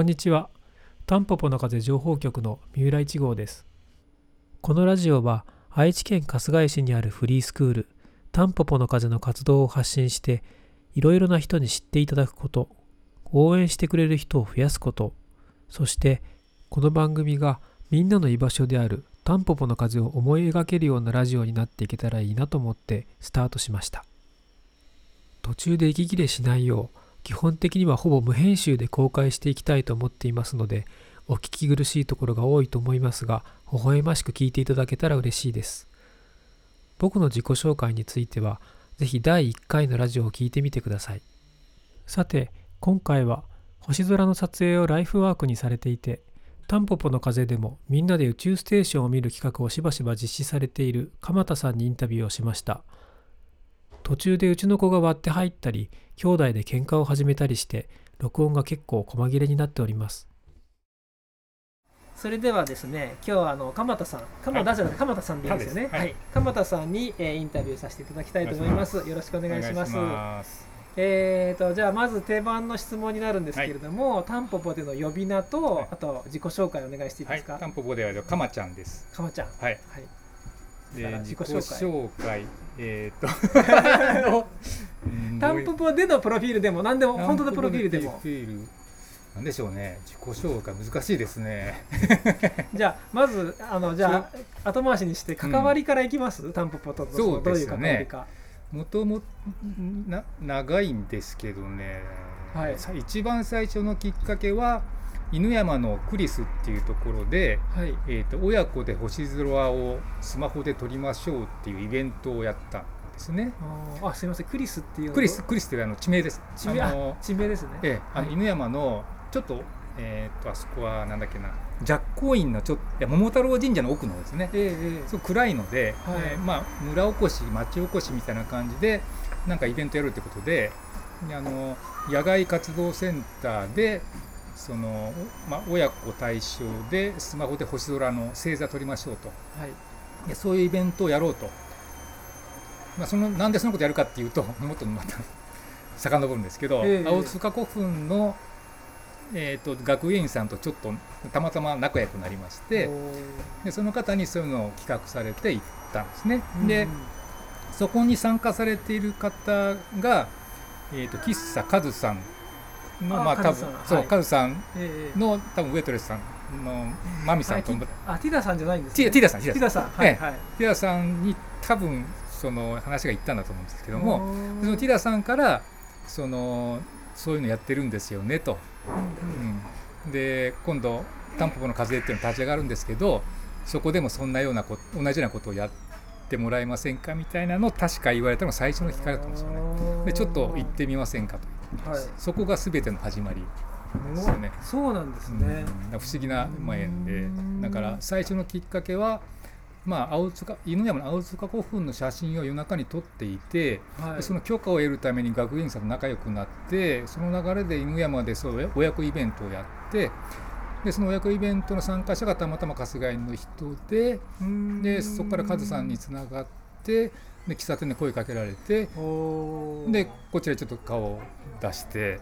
こんにちは。タンポポの風情報局の三浦一号です。このラジオは愛知県春日井市にあるフリースクールタンポポの風の活動を発信していろいろな人に知っていただくこと、応援してくれる人を増やすこと、そしてこの番組がみんなの居場所であるタンポポの風を思い描けるようなラジオになっていけたらいいなと思ってスタートしました。途中で息切れしないよう基本的にはほぼ無編集で公開していきたいと思っていますのでお聞き苦しいところが多いと思いますが微笑ましく聞いていただけたら嬉しいです。僕の自己紹介についてはぜひ第1回のラジオを聞いてみてください。さて今回は星空の撮影をライフワークにされていてタンポポの風でもみんなで宇宙ステーションを見る企画をしばしば実施されている鎌田さんにインタビューをしました。途中でうちの子が割って入ったり兄弟で喧嘩を始めたりして録音が結構細切れになっております。それではですね今日はあの鎌田さん鎌田じゃなくて鎌田さんでいいですよね。はい。はい、鎌田さんに、えーインタビューさせていただきたいと思います。よろしくお願いします。えーとじゃあまず定番の質問になるんですけれども、タンポポでの呼び名と、はい。あと自己紹介お願いしていいはい、ですか、タンポポではかまちゃんです。かまちゃん。はい。はい自己紹介。えーっと うんタンポポでのプロフィールでも何でも本当のプロフィールでも。なんでしょうね。自己紹介難しいですね。じゃあまずあのじゃあ後回しにして関わりからいきます、タンポポとのそうどういう関わりか。もともな長いんですけどね、はい。さ一番最初のきっかけは犬山のクリスっていうところで、はい。えー、と親子で星空をスマホで撮りましょうっていうイベントをやったんですね。あすみません。クリスっていうの？クリスクリスっていうあの地名です。地名？ああの地名ですね。ええ、あのはい。犬山のちょっと,、えー、とあそこはなんだっけな。寂光院のちょっと桃太郎神社の奥の方ですね。ええええ。すごく暗いので、はい。えーまあ、村おこし町おこしみたいな感じでなんかイベントやるってことでであの野外活動センターでその、まあ、親子対象でスマホで星空の星座撮りましょうと。はい。でそういうイベントをやろうと、まあ、そのなんでそのことやるかっていうと もっとまた遡るんですけど、ええ。青塚古墳の、えー、と学芸員さんとちょっとたまたま仲良くなりましてでその方にそういうのを企画されて行ったんですね。うん。でそこに参加されている方が、えー、と喫茶カズさんのあまあ多分そう、はいカズさんええ。の多分ウェイトレスさんのマミさんと、あティダさんじゃないんですティティダさんテティィダさんはいティダさんに多分その話がいったんだと思うんですけどもそのティダさんからそのそういうのやってるんですよねと、うんで今度タンポポの風っていうの立ち上がるんですけどそこでもそんなようなこ同じようなことをやってもらえませんかみたいなのを確か言われたのが最初の機会だったんですよね。でちょっと行ってみませんかとはい。そこが全ての始まりですよね。おそうなんですうん。ね、不思議なまあ縁で。うんだから最初のきっかけは、まあ、青塚犬山の青塚古墳の写真を夜中に撮っていて、はい。でその許可を得るために学芸員さんと仲良くなってその流れで犬山でそう親子イベントをやってでその親子イベントの参加者がたまたま春日井の人でうん。でそこからカズさんにつながってで喫茶店で声かけられてでこちらにちょっと顔を出してっ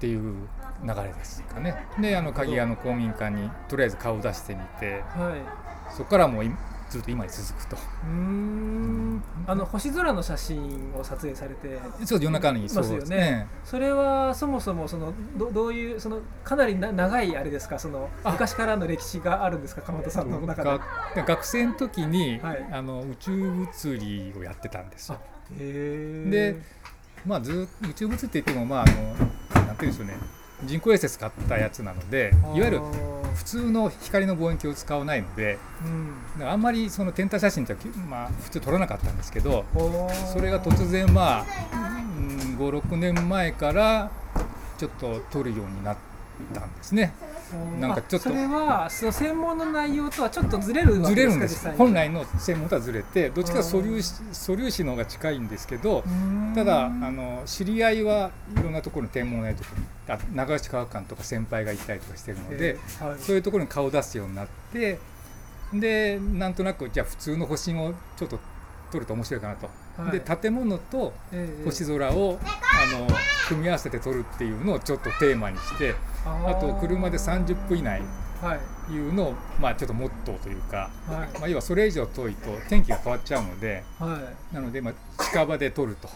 ていう流れですかね。であの鍵屋の公民館にとりあえず顔を出してみてはい。そこからもういずっと今に続くと。うーん。あの星空の写真を撮影されてちょっと夜中にますよね。ねそれはそもそもそのどどういうそのかなりな長いあれですか？そのあ。昔からの歴史があるんですか？鎌田さんの中で。が学生の時に、はい。あの宇宙物理をやってたんですよ。でまあずっ宇宙物理って言ってもまああのなんていうんでしょうね。人工衛星使ったやつなのでいわゆる普通の光の望遠鏡を使わないのでうんだからあんまりその天体写真ってまあ普通撮らなかったんですけどそれが突然まあ56年前からちょっと撮るようになったんですね。なんかちょっと。あそれはその専門の内容とはちょっとずれるわけですかずれるんです。本来の専門とはずれてどっちか素粒子素粒子の方が近いんですけどただあの知り合いはいろんなところに天文台とかあ長吉科学館とか先輩がいたりとかしてるので、えーはい。そういうところに顔を出すようになってでなんとなくじゃあ普通の星をちょっと撮ると面白いかなとで建物と星空をあの組み合わせて撮るっていうのをちょっとテーマにしてあと車で30分以内いうのを、まあ、ちょっとモットーというか、はい、まあ、要はそれ以上遠いと天気が変わっちゃうので、はい、なので、まあ、近場で撮ると。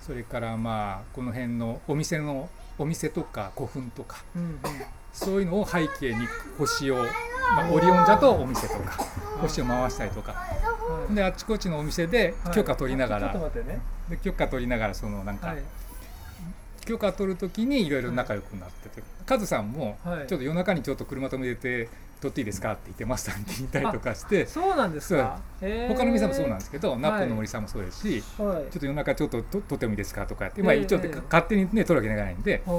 それからまあこの辺のお店のお店とか古墳とか、うんうん、そういうのを背景に星を、まあ、オリオン座とお店とか星を回したりとか、であっちこっちのお店で許可取りながら、で許可取りながらそのなんか、許可取る時にいろいろ仲良くなってて、カズさんもちょっと夜中にちょっと車止めて撮っていいですか?」って言ってましたって言ったりとかしてそうなんですか？他の店もそうなんですけどナッポの森さんもそうですし、はい、ちょっと夜中ちょっと撮ってもいいですか？とかって、まあ、一応勝手にね撮るわけにいかないんで「あ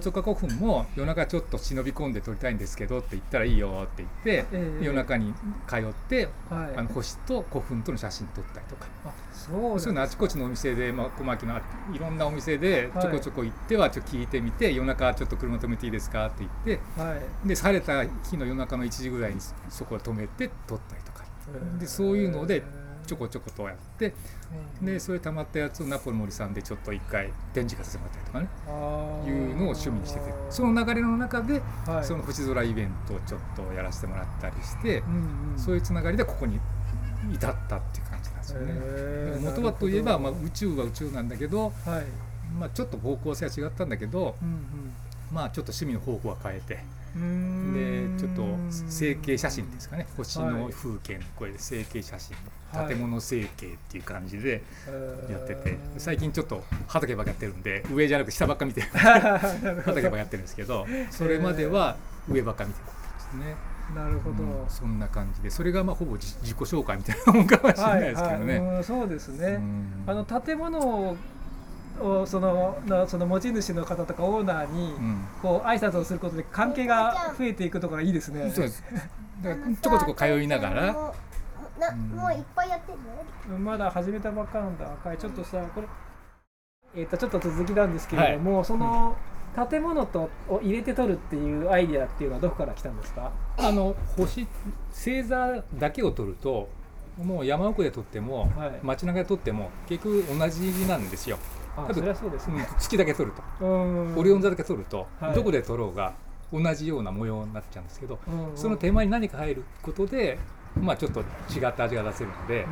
ちょっ5分も夜中ちょっと忍び込んで撮りたいんですけど」って言ったらいいよって言って、夜中に通って、あの星と古墳との写真撮ったりとか。そうそういうのあちこちのお店で、まあ、小牧のいろんなお店でちょこちょこ行ってはちょっと聞いてみて、夜中ちょっと車止めていいですか？って言って、はい、で晴れた日の夜中の1時ぐらいにそこを止めて撮ったりとかでそういうのでちょこちょことやって。でそれたまったやつをナポリ森さんでちょっと一回展示会させてもらったりとかね。いうのを趣味にしてて。その流れの中で、その星空イベントをちょっとやらせてもらったりして、そういうつながりでここに至ったっていう感じなんですよね。元はといえば、まあ、宇宙は宇宙なんだけど、まあ、ちょっと方向性は違ったんだけど、まあちょっと趣味の方向は変えて。でちょっと成形写真ですかね。星の風景の声で成形写真。建物成形っていう感じでやってて。最近ちょっと畑ばっかやってるんで上じゃなく下ばっか見てる。畑ばっかやってるんですけど。それまでは上ばっか見てたんですね。なるほど、うん、そんな感じで。それがまあほぼ自己紹介みたいなもんかもしれないですけどね。はいはい、そうですね、あの建物そのその持ち主の方とかオーナーにこう挨拶をすることで関係が増えていくとかいいですね。そうです。だからちょこちょこ通いながら。なもういっぱいやってるまだ始めたばっかなんだ。赤いちょっとさこれえっ、ー、とちょっと続きなんですけれども、はい、その建物とを入れて撮るっていうアイディアっていうのはどこから来たんですか？あの星星座だけを撮るともう山奥で撮っても、はい、街中で撮っても結局同じなんですよ。あそりゃそうですね、月だけ取ると。オリオン座だけ取ると、はい、どこで取ろうが同じような模様になっちゃうんですけど、その手前に何か入ることでまあ、ちょっと違った味が出せるので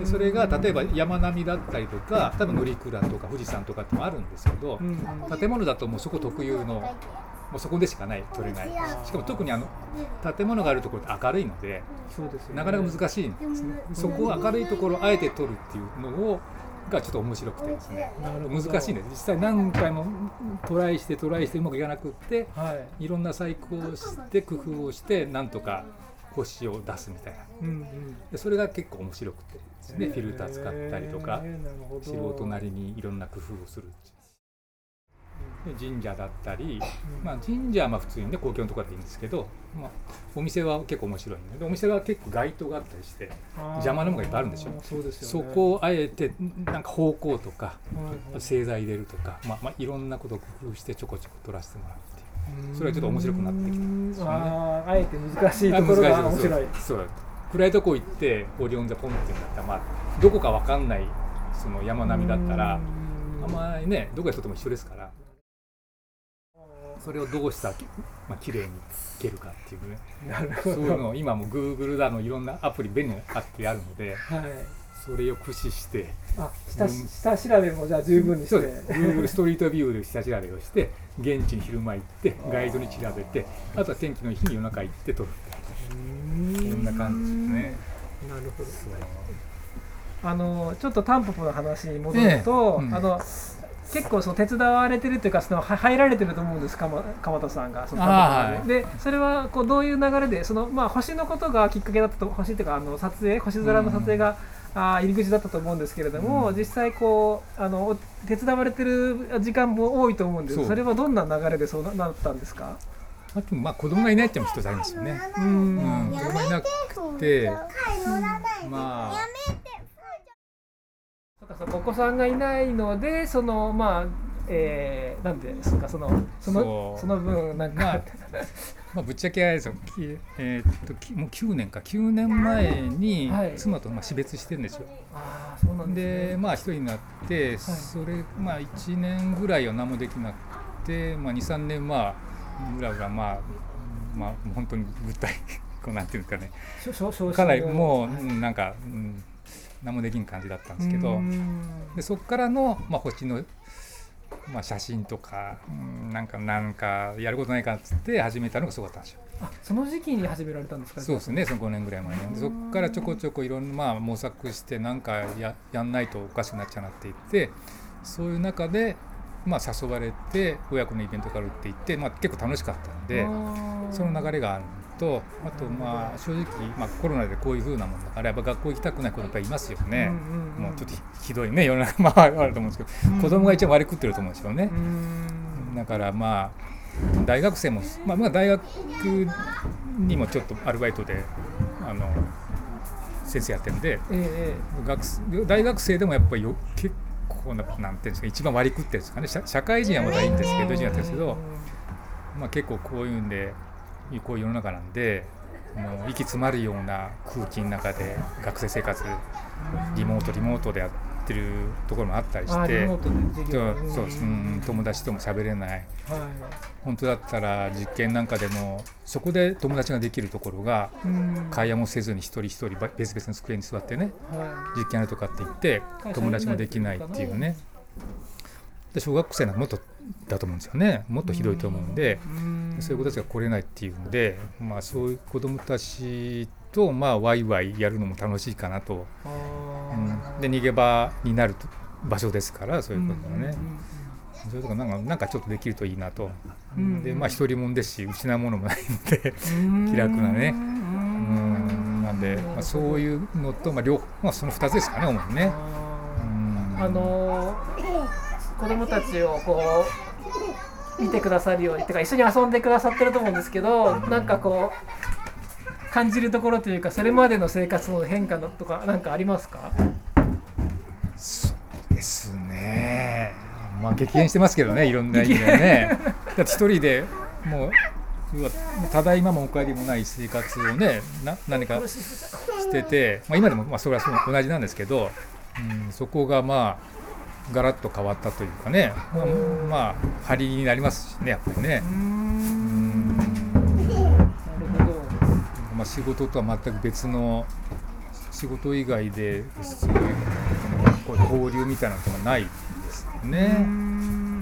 でそれが例えば山並みだったりとか多分乗鞍とか富士山とかってもあるんですけど、うん、建物だともうそこ特有のもうそこでしかない取れない。しかも特にあの建物があるところって明るいのでそうです、ね、なかなか難しいんですね。そこを明るいところをあえて取るっていうのをがちょっと面白くて。ですね難しいんです実際何回もトライしてトライしてうまくいかなくって、はい、いろんな細工をして工夫をしてなんとか星を出すみたいな、うんうん、でそれが結構面白くてですね。フィルター使ったりとか素人なりにいろんな工夫をするで神社だったり、まあ、神社はまあ普通にね公共のところでいいんですけど、まあ、お店は結構面白いんでお店は結構街灯があったりして邪魔なものがいっぱいあるんですよそうですよ、ね、そこをあえてなんか方向とか、製剤入れるとか、まあまあ、いろんなことを工夫してちょこちょこ取らせてもらうっていう。それはちょっと面白くなってきたんですよね。ああえて難しいところが面白い。そう。暗いとこ行ってオリオン座ポンってなったら、まあ、どこか分かんないその山並みだったらあんまりねどこへとっても一緒ですからそれをどうしたら、まあ綺麗にいけるかっていうね。なるほど。そういうのを今もグーグルだのいろんなアプリ便利なアプリあるので、はい、それを駆使してあ下下調べもじゃあ十分にして。グーグルストリートビューで下調べをして現地に昼間行ってガイドに調べてあとは天気の日に夜中行って撮るそんな感じですね。なるほど。あのちょっとタンポポの話に戻ると、ええ。うん、あの結構その手伝われてるというかその入られてると思うんです鎌田さんがそのはい、でそれはこうどういう流れでその、まあ、星のことがきっかけだったと星っていうかあの撮影星空の撮影が、うん、あ入り口だったと思うんですけれども、うん、実際こうあの手伝われてる時間も多いと思うんですそれはどんな流れでそうなったんですか？あとまあ子供がいないっていうのも一つありますよね。うん、うん、子供がいなくて、まあお子さんがいないのでそのまあえー、なんでですかそのそのその分なんか、まあ、ぶっちゃけあれですよ、きえーっときもう9年か。9年前にはい。妻とまあ死別してるんですよ。ああそうなんですね。でまあ一人になって、それまあ1年ぐらいは何もできなくて、まあ、23年まあぐらぐらまあまあ本当に物体 こうなんていうんですかね。かなりもうなんか、うん、何もできん感じだったんですけどでそこからの、まあ、星の、まあ、写真とか、うん、なんかなんかやることないかっつって始めたのがすごかったんですよ。あその時期に始められたんですか？そうですねその5年ぐらい前に。でそこからちょこちょこいろんな、まあ、模索してなんかややんないとおかしくなっちゃうなって言ってそういう中で、まあ、誘われて親子のイベントがあるって言って、まあ、結構楽しかったんでその流れがあるのとあとまあ正直、まあ、コロナでこういう風なもんだからやっぱ学校行きたくない子やっぱりいますよね。もうちょっとひどいね世の中。まああると思うんですけど子供が一番割り食ってると思うんですよね。だからまあ大学生も、まあ、まあ大学にもちょっとアルバイトであの先生やってるんでええ学生大学生でもやっぱりよ結構ななんていうんですか一番割り食ってるんですかね。社社会人はまだいいんですけど、人やってるんですけど、まあ、結構こういうんでこういう世の中なんでもう息詰まるような空気の中で学生生活リモートリモートでやってるところもあったりしてそうそううん友達とも喋れない。はい本当だったら実験なんかでもそこで友達ができるところがうん。会話もせずに一人一人ば別々の机に座ってねは実験やるとかって言って友達もできないっていうね。で小学生なんかもっとだと思うんですよね。もっとひどいと思うんでいうんそういう子たちが来れないっていうんでまあそういう子どもたちとまあワイワイやるのも楽しいかなと、うん、で逃げ場になると場所ですからそういうことがね。うんそれとかなんかなんかちょっとできるといいなと、うんでまあ一人もんですし失うものもないので気楽なね。ううん。んなんで、まあ、そういうのと、まあ、両方、まあ、その2つですかね主にね。うん。あの子供たちをこう見てくださるようにてか一緒に遊んでくださってると思うんですけどなんかこう感じるところというかそれまでの生活の変化のとかなんかありますか？そうですね。まあ激変してますけどねいろんな意味でね。だって一人でもうただいまもお帰りもない生活をねな何かしてて、まあ、今でもまあそれはそう同じなんですけど、うん、そこがまあガラッと変わったというかね、まあ、まあ張りになりますしねやっぱりね。うー。ん。なるほどまあ、仕事とは全く別の仕事以外ですごいこう交流みたいなのがないですよね。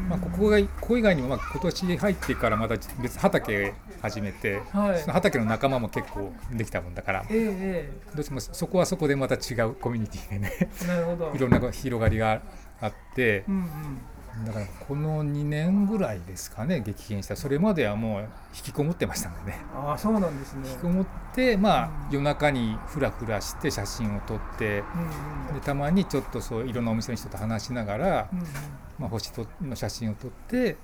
まあ、ここがここ以外にもまあ今年入ってからまた別畑始めて、はい。その畑の仲間も結構できたもんだから。ええどうしてもそこはそこでまた違うコミュニティでね。ええなるほど。いろんな広がりがあってうんうん。だからこの2年ぐらいですかね激変した。それまではもう引きこもってましたのでね。ああそうなんですね。引きこもって、まあ、夜中にふらふらして写真を撮ってうんうん。でたまにちょっとそういろんなお店の人と話しながら、うんうん。まあ、星との写真を撮って、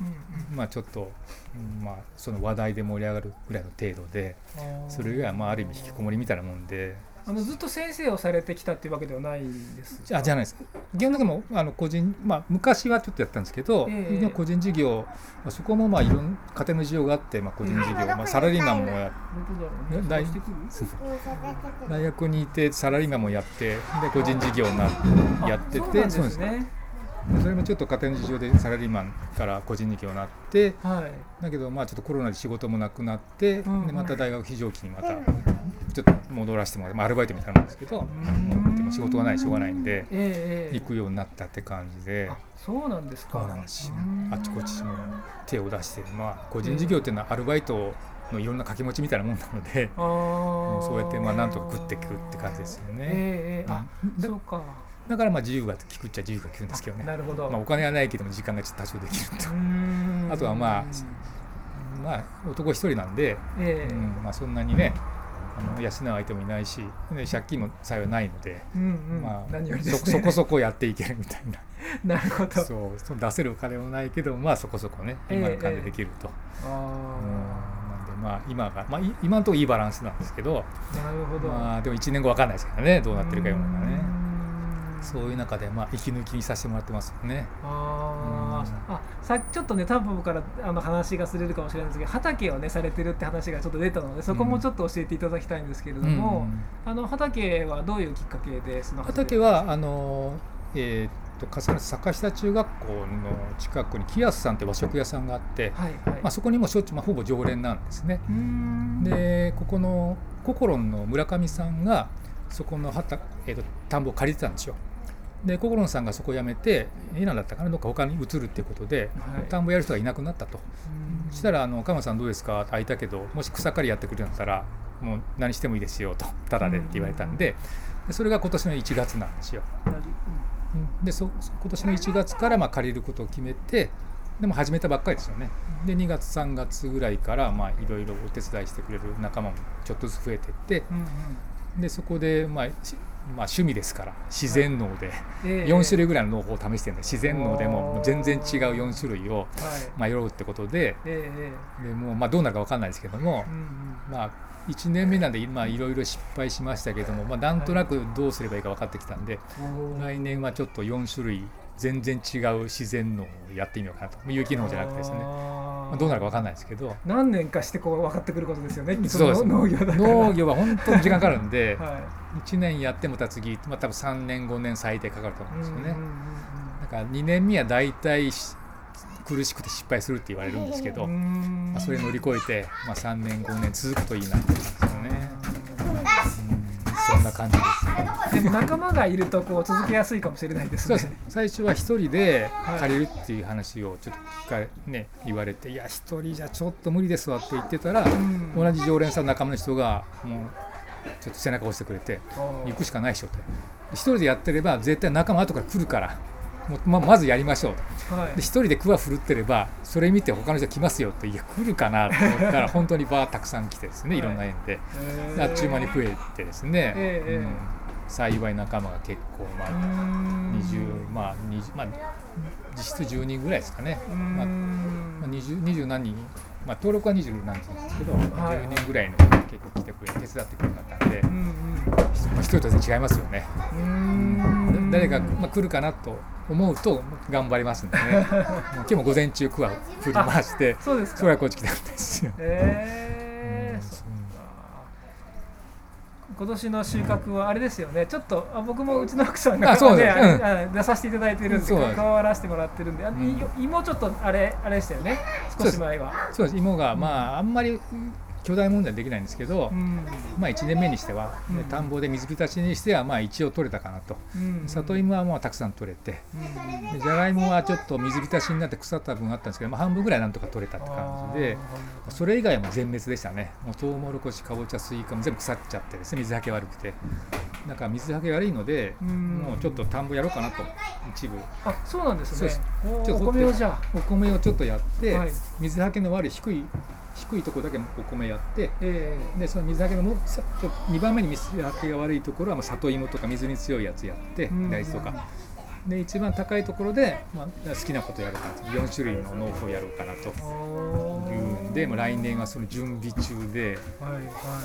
うんまあ、ちょっと、うんまあ、その話題で盛り上がるぐらいの程度でうんそれ以外はまあある意味引きこもりみたいなもんであのずっと先生をされてきたっていうわけではないですあじゃないです。基本的にもあの個人、まあ、昔はちょっとやったんですけど、ええ今個人事業、まあ、そこもまあいろん家庭の事情があって、まあ、個人事業、まあ、サラリーマンもや大大学にいてサラリーマンもやってで個人事業なやっててそうですねそれもちょっと家庭の事情でサラリーマンから個人事業になってはい。だけどまあちょっとコロナで仕事もなくなって、うん。うんでまた大学非常勤にまたちょっと戻らせてもらって、まあ、アルバイトみたいなもんですけどもうでも仕事がないしょうがないんでええええ。行くようになったって感じで。あそうなんですか。あちこちも手を出してまあ個人事業っていうのはアルバイトのいろんな掛け持ちみたいなもんなのであー。そうやってまあなんとか食っていくって感じですよね。ええええ。あうん。だそうかだからまあ自由が利くっちゃ自由が利くんですけどね。なるほど。まあ、お金はないけども時間がちょっと多少できると。あとはまあまあ男一人なんで、ええ。うんまあ、そんなにねあの養う相手もいないしで借金も幸いないので、うんうん。まあ何よりでそそこそこやっていけるみたいな。なるほど。そうそう出せるお金もないけどまあそこそこね今の金でできると、あうん。なんでまあ今が、まあ、い今のところいいバランスなんですけど、あなるほど。まあ、でも1年後わかんないですからねどうなってるかようなね。そういう中でまあ息抜きにさせてもらってますよね。あーあさちょっとねタンポポからあの話がすれるかもしれないんですけど畑をねされてるって話がちょっと出たのでそこもちょっと教えていただきたいんですけれども、あの畑はどういうきっかけでその畑はあのえーっと春日野市坂下中学校の近くにキアスさんって和食屋さんがあって、はいはい、まあ、そこにもしょっちゅう、まあ、ほぼ常連なんですね。でここのココロンの村上さんがそこの畑、えー、と田んぼを借りてたんですよ。でココロンさんがそこを辞めて稲だったかなどっか他に移るっていうことで、はい田んぼやる人がいなくなったと。うんそしたらあの「鎌さんどうですか?」空いたけどもし草刈りやってくれるんだったらもう何してもいいですよとタダでって言われたんででそれが今年の1月なんですよ。でそ今年の1月からまあ借りることを決めてでも始めたばっかりですよね。で2月3月ぐらいからまあいろいろお手伝いしてくれる仲間もちょっとずつ増えてってでそこでまあしまあ、趣味ですから自然農でええ。4種類ぐらいの農法を試してるんで自然農でも全然違う4種類をはい。まあやろうってことでえええでもうまあどうなるか分かんないですけどもえうんうん。まあ1年目なんでまあいろいろ失敗しましたけども、まあ、なんとなくどうすればいいか分かってきたんでおー。来年はちょっと4種類全然違う自然農をやってみようかなと。有機農じゃなくてですね、まあ、どうなるか分かんないですけど何年かしてこう分かってくることですよね。そうです。農業農業は本当に時間かかるんで、は1年やってもた次、まあ、多分3年5年最低かかると思うんいですよね、うんうんうんだから2年目は大体し苦しくて失敗するって言われるんですけど、うん。うんまあ、それ乗り越えて、まあ、3年5年続くといいなって思うんですよね、感じです。でも仲間がいるとこう続けやすいかもしれないですね。そうです最初は一人ではい。借りるっていう話をちょっと聞かれ、ね、言われて「いや一人じゃちょっと無理ですわ」って言ってたら、ん。同じ常連さんの仲間の人がもうちょっと背中を押してくれてあー「行くしかないでしょ」って一人でやってれば絶対仲間後から来るからままずやりましょうと。はい。で一人でクワ振るってればそれ見て他の人来ますよっていや来るかなと思ったら 本当にバーたくさん来てですねい。ろんな縁で、えー。であっちゅう間に増えてですね、ええええ。うん。幸い仲間が結構まあうーん。20まあ20まあ実質10人ぐらいですかね、まあん。まあ、20, 20何人、まあ、登録は20何人なんですけど、はい10人ぐらいの結構来てくれて手伝ってくれたんで、うんうん。人と全然違いますよね、うーん誰が、まあ、来るかなと思うと頑張りますんでね。今日も午前中クワ振り回してそうですか。それはこっち来たんですよ。えーうんそっか。今年の収穫はあれですよね。ちょっとあ僕もうちの奥さんがねうん。あ出させていただいてるんでそう関わらせてもらってるんで芋ちょっとあれあれでしたよね。少し前は。そうです。芋がまああんまり巨大問題はできないんですけど、うん。まあ、1年目にしては、ねうん。田んぼで水浸しにしてはまあ一応取れたかなと、うん。里芋はもうたくさん取れてうん。でじゃがいもはちょっと水浸しになって腐った分あったんですけど、まあ、半分ぐらいなんとか取れたって感じでそれ以外はもう全滅でしたね。もうトウモロコシかぼちゃスイカも全部腐っちゃってですね水はけ悪くて。だから水はけ悪いので、うん。もうちょっと田んぼやろうかなと一部。あそうなんですね。お米をじゃお米をちょっとやって、はい。水はけの悪い低い低いところだけお米やってあえ。でその水はけのもさちょ2番目に水はけが悪いところはまあ里芋とか水に強いやつやってうん大豆とか。で一番高いところで、まあ、好きなことやろうかなと。4種類の農法をやろうかなと。いうんで、まあ、来年はその準備中で、はいはい。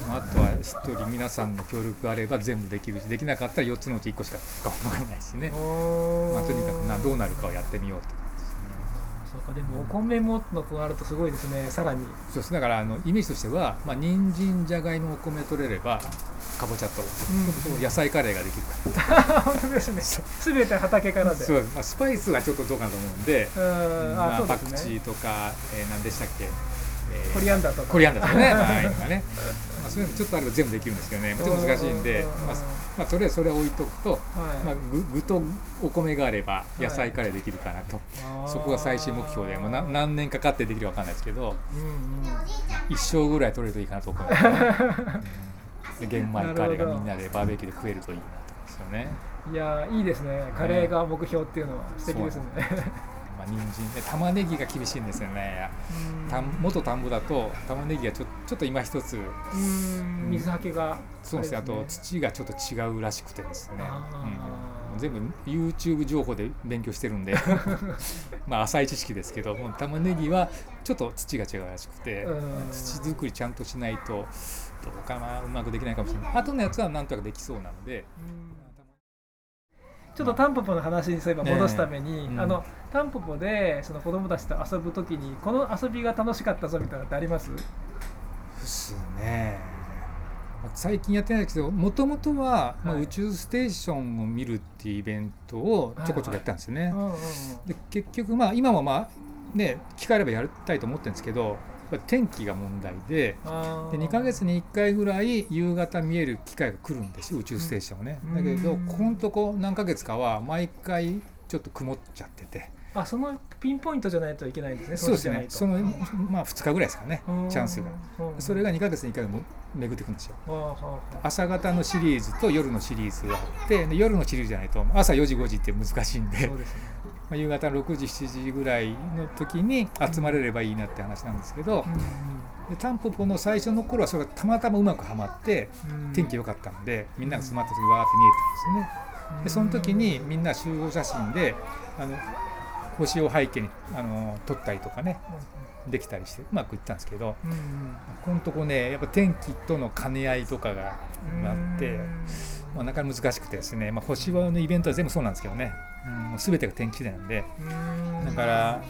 まあ、あとは一人皆さんの協力があれば全部できるしできなかったら4つのうち1個しか頑張れないしね、まあ、とにかくなどうなるかをやってみようって感じですね。そうか。でもお米ものとなるとすごいですね。さらに。そうです。だからあのイメージとしては、まあ人参じゃがいもお米取れればかぼちゃと、うん野菜カレーができるか。本当ですね。すべて畑かららで。そう。まあ、スパイスはちょっとどうかなと思うんで、うん。まあ、パクチーとか、えー何でしたっけ、えーコリアンダーとか。コリアンダーとかね。はいとかね、まあ、そういうのちょっとあれば全部できるんですけどね。ちょっと難しいんで、うんまあまあ、とりあえずそれを置いとくと、はい。まあ、具具とお米があれば野菜カレーできるかなと、あー。そこが最終目標で、まあ、な何年かかってできるか分かんないですけどうんうん一生ぐらい取れるといいかなと思います、ね うん、で玄米カレーがみんなでバーベキューで食えるといいなと思うんですよね。いやーいいですね。カレーが目標っていうのは素敵ですねまあ、人参。で玉ねぎが厳しいんですよね。たん元田んぼだと玉ねぎがちょちょっと今一つうん。水はけがそうですね。あとれ土がちょっと違うらしくてですね、うん、全部 YouTube 情報で勉強してるんで。まあ浅い知識ですけどもう玉ねぎはちょっと土が違うらしくてうん。土作りちゃんとしないとどうかなうまくできないかもしれない。後のやつはなんとかできそうなので。うんちょっとタンポポの話にそういえば戻すために、えうん。あのタンポポでその子供たちと遊ぶときにこの遊びが楽しかったぞみたいなのってあります？ですね。最近やってないですけどもともとは、まあ、はい。宇宙ステーションを見るっていうイベントをちょこちょこやったんですよね。で結局まあ今もまあね機会あればやりたいと思ってるんですけど天気が問題でで2ヶ月に1回ぐらい夕方見える機会が来るんですよ宇宙ステーションをね。うん。だけどうんここのとこ何ヶ月かは毎回ちょっと曇っちゃってて。あそのピンポイントじゃないといけないんですねそうですね。そのまあ2日ぐらいですかねチャンスが。うん。それが2ヶ月に1回も巡ってくるんですよ。朝方のシリーズと夜のシリーズがあってで夜のシリーズじゃないと朝4時5時って難しいんで。そうですねまあ夕方の6時7時ぐらいの時に集まれればいいなって話なんですけどでタンポポの最初の頃はそれがたまたまうまくはまって天気良かったんでみんなが集まった時わーって見えたんですね。でその時にみんな集合写真であの星を背景にあの撮ったりとかねできたりしてうまくいったんですけどうんうん。このとこねやっぱ天気との兼ね合いとかがうんあって。まあ、なかなか難しくてですね、まあ、星はのイベントは全部そうなんですけどね、うん、もう全てが天気次第なんでうん。だから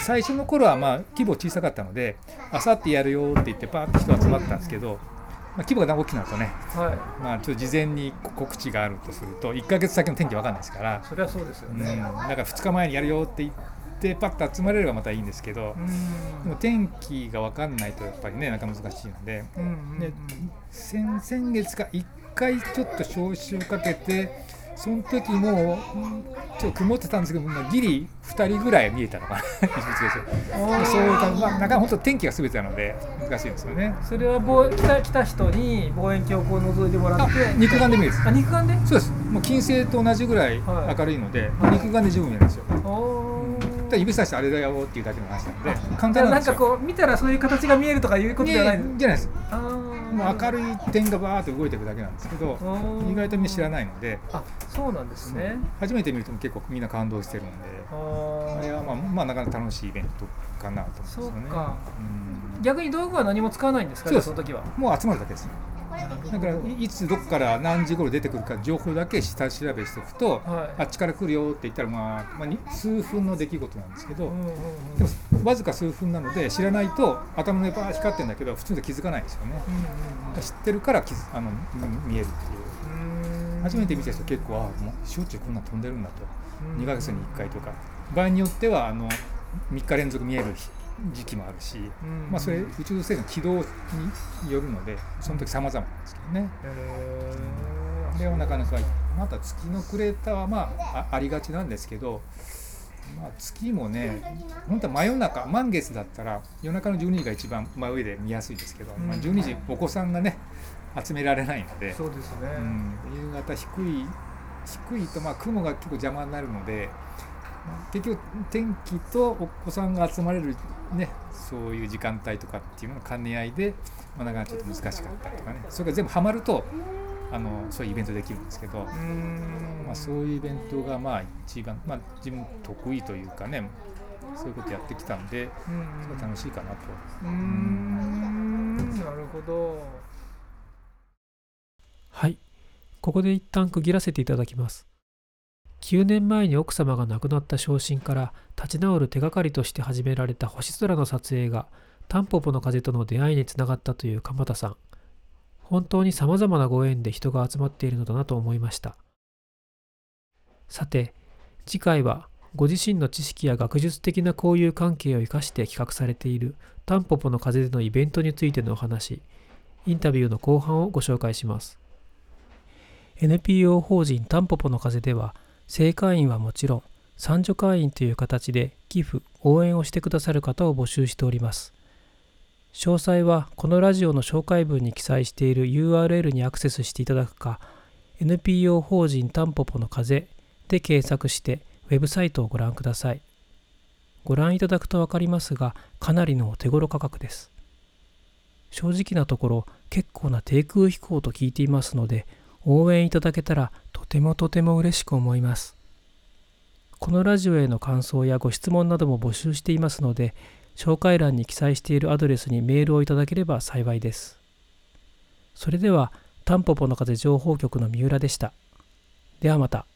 最初の頃はまあ規模小さかったのであさってやるよって言ってパーッと人集まったんですけど、まあ、規模が大きくなるとね、はい。まあ、ちょっと事前に告知があるとすると1ヶ月先の天気わかんないですから、それはそうですようん、ねだから2日前にやるよって言ってパッと集まれればまたいいんですけどうん。でも天気がわかんないとやっぱりねなかなか難しいので。で先先月か1回ちょっと招集かけてその時もうんちょっと曇ってたんですけど、まあ、ギリ2人ぐらい見えたのかな。そういう感じ、まあ、なかなか本当天気が全てなので難しいんですよね。それは望来た来た人に望遠鏡をこう覗いてもらっあて肉眼で見えるんですあ肉眼で？そうです。もう金星と同じぐらいはい明るいので、はい。肉眼で十分見えるんですよ、おただ指さしてあれだよっていうだけの話なんで簡単なんですよ。こう見たらそういう形が見えるとかいうこと見ではないえじゃないです。あもう明るい点がバーッと動いていくだけなんですけど意外とみんな知らないので。あそうなんですね。初めて見ると結構みんな感動してるんで。ああれはまあ、まあ、なかなか楽しいイベントかなと思うんですよね。そうん。逆に道具は何も使わないんですか？そうです。その時は。もう集まるだけです。だからいいつどこから何時頃出てくるか情報だけ下調べしておくと、はい。あっちから来るよって言ったら、まあまあ、に数分の出来事なんですけど、でもわずか数分なので知らないと頭の上バー光ってるんだけど普通で気づかないんですよね。うん知ってるからあの見えるっていう。初めて見た人結構あもうしょっちゅうこんなん飛んでるんだと。うん。2ヶ月に1回とか。場合によってはあの3日連続見える時期もあるし、うん。まあ、それ宇宙船の軌道によるのでその時様々なんですけどね。へあれはなかなかまた月のクレーターはまああありがちなんですけど、まあ、月もね本当は真夜中満月だったら夜中の12時が一番真上で見やすいですけど、まあ、うん12時お子さんがね集められないのでー、そうですね、うん、夕方低い低いとまあ雲が結構邪魔になるのでまあ結局天気とお子さんが集まれるねそういう時間帯とかっていうのの兼ね合いで、まあ、なかなかちょっと難しかったりとかねそれが全部ハマるとあのそういうイベントできるんですけど、うんまあ、そういうイベントがまあ一番、まあ、自分得意というかねそういうことやってきたんでうんすごい楽しいかなと。うーんなるほどはい。ここで一旦区切らせていただきます。9年前に奥様が亡くなった昇進から立ち直る手がかりとして始められた星空の撮影がタンポポの風との出会いにつながったという鎌田さん。本当に様々なご縁で人が集まっているのだなと思いました。さて、次回はご自身の知識や学術的な交友関係を生かして企画されているタンポポの風でのイベントについてのお話、インタビューの後半をご紹介します。NPO 法人タンポポの風では正会員はもちろん賛助会員という形で寄付応援をしてくださる方を募集しております。詳細はこのラジオの紹介文に記載している URL にアクセスしていただくか NPO 法人タンポポの風で検索してウェブサイトをご覧ください。ご覧いただくと分かりますがかなりのお手頃価格です。正直なところ結構な低空飛行と聞いていますので応援いただけたらとてもとても嬉しく思います。このラジオへの感想やご質問なども募集していますので、紹介欄に記載しているアドレスにメールをいただければ幸いです。それでは、タンポポの風情報局の三浦でした。ではまた。